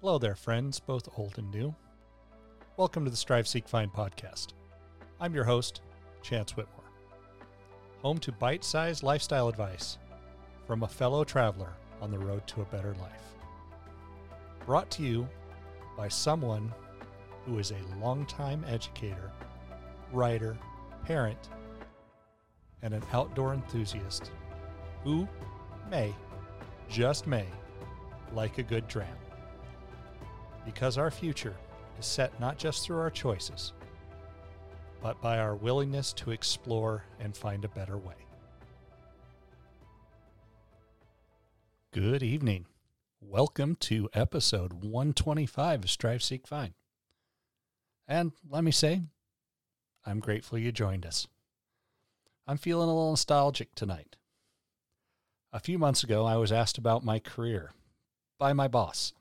Hello there, friends, both old and new. Welcome to the Strive Seek Find podcast. I'm your host, Chance Whitmore, home to bite sized lifestyle advice from a fellow traveler on the road to a better life. Brought to you by someone who is a longtime educator, writer, parent, and an outdoor enthusiast who may, just may, like a good dram. Because our future is set not just through our choices, but by our willingness to explore and find a better way. Good evening. Welcome to episode 125 of Strive Seek Find. And let me say, I'm grateful you joined us. I'm feeling a little nostalgic tonight. A few months ago, I was asked about my career by my boss.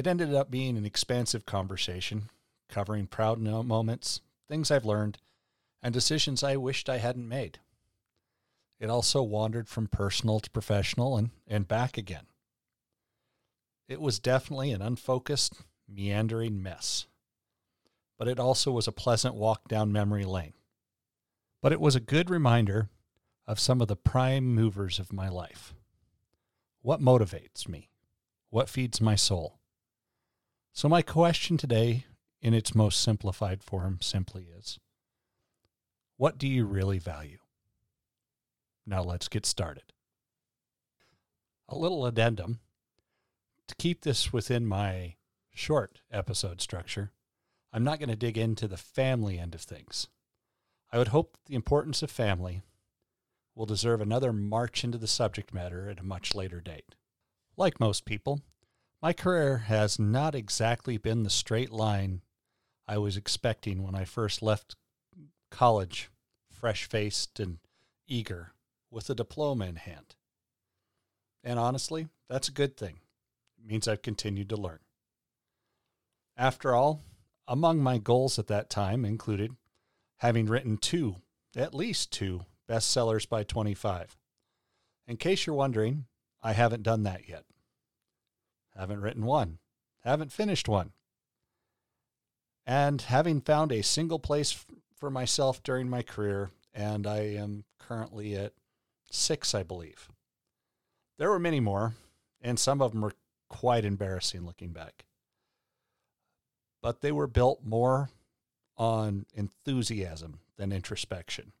It ended up being an expansive conversation covering proud moments, things I've learned, and decisions I wished I hadn't made. It also wandered from personal to professional and, and back again. It was definitely an unfocused, meandering mess. But it also was a pleasant walk down memory lane. But it was a good reminder of some of the prime movers of my life. What motivates me? What feeds my soul? So, my question today, in its most simplified form, simply is What do you really value? Now, let's get started. A little addendum to keep this within my short episode structure, I'm not going to dig into the family end of things. I would hope that the importance of family will deserve another march into the subject matter at a much later date. Like most people, my career has not exactly been the straight line I was expecting when I first left college, fresh faced and eager, with a diploma in hand. And honestly, that's a good thing. It means I've continued to learn. After all, among my goals at that time included having written two, at least two, bestsellers by 25. In case you're wondering, I haven't done that yet. Haven't written one. Haven't finished one. And having found a single place for myself during my career, and I am currently at six, I believe. There were many more, and some of them were quite embarrassing looking back. But they were built more on enthusiasm than introspection.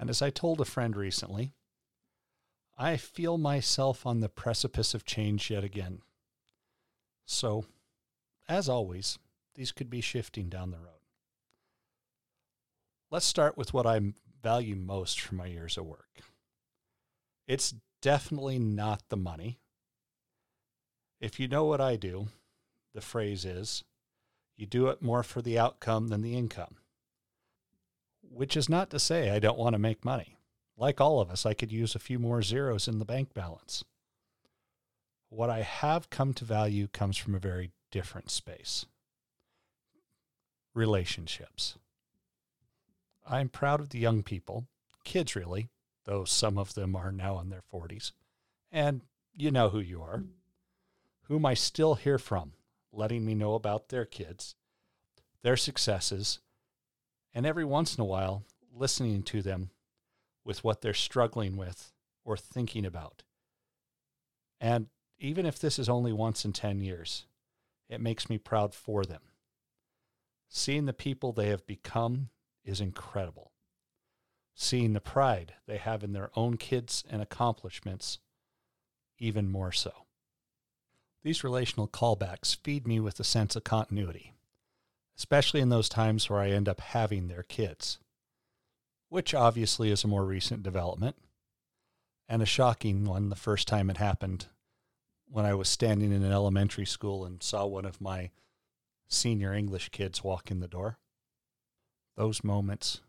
And as I told a friend recently, I feel myself on the precipice of change yet again. So, as always, these could be shifting down the road. Let's start with what I value most from my years of work. It's definitely not the money. If you know what I do, the phrase is you do it more for the outcome than the income. Which is not to say I don't want to make money. Like all of us, I could use a few more zeros in the bank balance. What I have come to value comes from a very different space relationships. I'm proud of the young people, kids really, though some of them are now in their 40s, and you know who you are, whom I still hear from, letting me know about their kids, their successes, and every once in a while listening to them with what they're struggling with or thinking about. And even if this is only once in 10 years, it makes me proud for them. Seeing the people they have become is incredible. Seeing the pride they have in their own kids and accomplishments, even more so. These relational callbacks feed me with a sense of continuity, especially in those times where I end up having their kids which obviously is a more recent development and a shocking one the first time it happened when I was standing in an elementary school and saw one of my senior English kids walk in the door. Those moments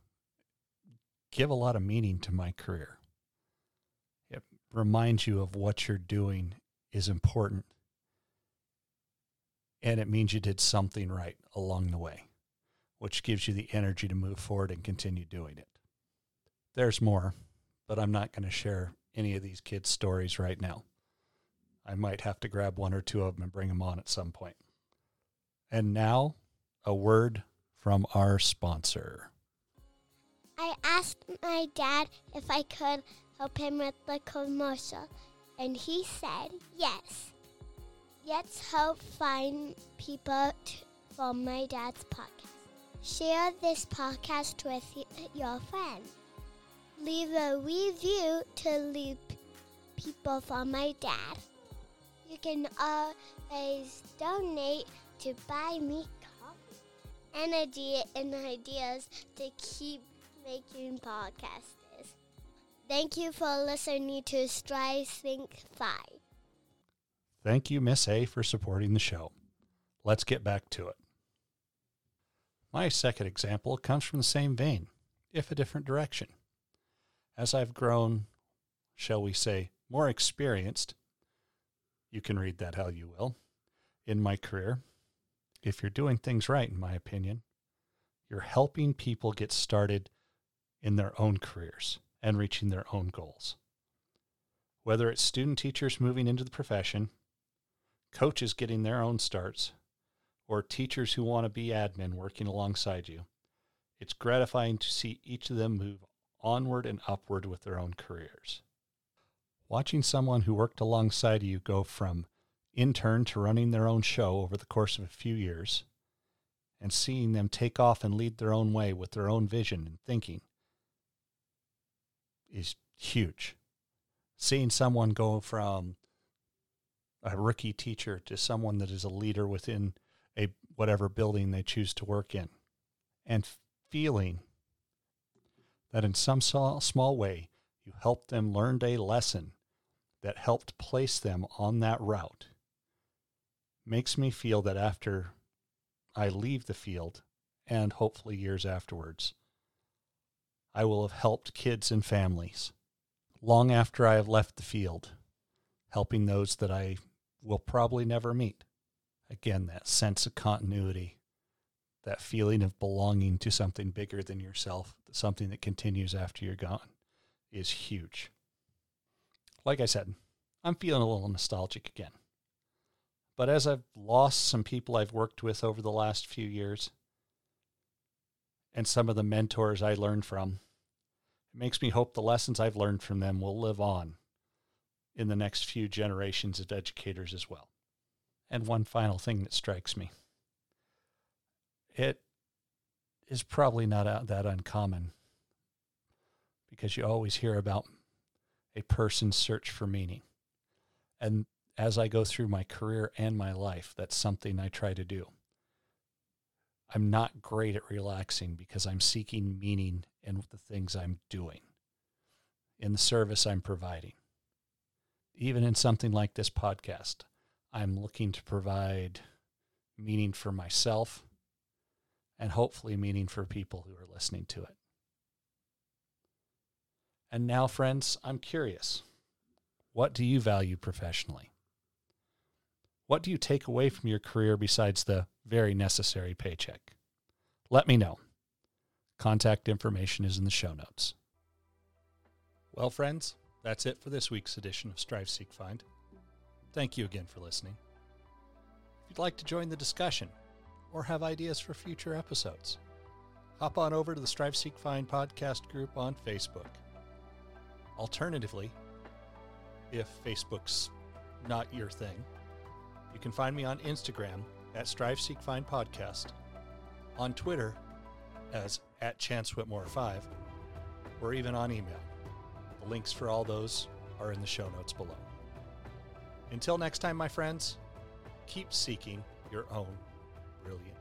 give a lot of meaning to my career. It reminds you of what you're doing is important, and it means you did something right along the way, which gives you the energy to move forward and continue doing it. There's more, but I'm not going to share any of these kids' stories right now. I might have to grab one or two of them and bring them on at some point. And now, a word from our sponsor. I asked my dad if I could help him with the commercial, and he said yes. Let's help find people for my dad's podcast. Share this podcast with y- your friends. Leave a review to leave people for my dad. You can always donate to buy me coffee, energy, and ideas to keep making podcasts. Thank you for listening to Strive Think Five. Thank you, Miss A, for supporting the show. Let's get back to it. My second example comes from the same vein, if a different direction. As I've grown, shall we say, more experienced, you can read that how you will, in my career, if you're doing things right, in my opinion, you're helping people get started in their own careers and reaching their own goals. Whether it's student teachers moving into the profession, coaches getting their own starts, or teachers who want to be admin working alongside you, it's gratifying to see each of them move onward and upward with their own careers. Watching someone who worked alongside you go from intern to running their own show over the course of a few years, and seeing them take off and lead their own way with their own vision and thinking is huge. Seeing someone go from a rookie teacher to someone that is a leader within a whatever building they choose to work in and feeling that in some small, way you helped them learn a lesson that helped place them on that route makes me feel that after I leave the field and hopefully years afterwards, I will have helped kids and families long after I have left the field, helping those that I will probably never meet. Again, that sense of continuity, that feeling of belonging to something bigger than yourself, something that continues after you're gone, is huge. Like I said, I'm feeling a little nostalgic again. But as I've lost some people I've worked with over the last few years and some of the mentors I learned from, it makes me hope the lessons I've learned from them will live on in the next few generations of educators as well. And one final thing that strikes me it is probably not that uncommon because you always hear about a person's search for meaning. And as I go through my career and my life, that's something I try to do. I'm not great at relaxing because I'm seeking meaning in the things I'm doing, in the service I'm providing. Even in something like this podcast, I'm looking to provide meaning for myself and hopefully meaning for people who are listening to it. And now, friends, I'm curious. What do you value professionally? What do you take away from your career besides the very necessary paycheck? Let me know. Contact information is in the show notes. Well, friends, that's it for this week's edition of Strive Seek Find. Thank you again for listening. If you'd like to join the discussion or have ideas for future episodes, hop on over to the Strive Seek Find podcast group on Facebook. Alternatively, if Facebook's not your thing, you can find me on Instagram at Strive Seek Find Podcast, on Twitter as at Chance Whitmore 5, or even on email. The links for all those are in the show notes below. Until next time, my friends, keep seeking your own brilliant.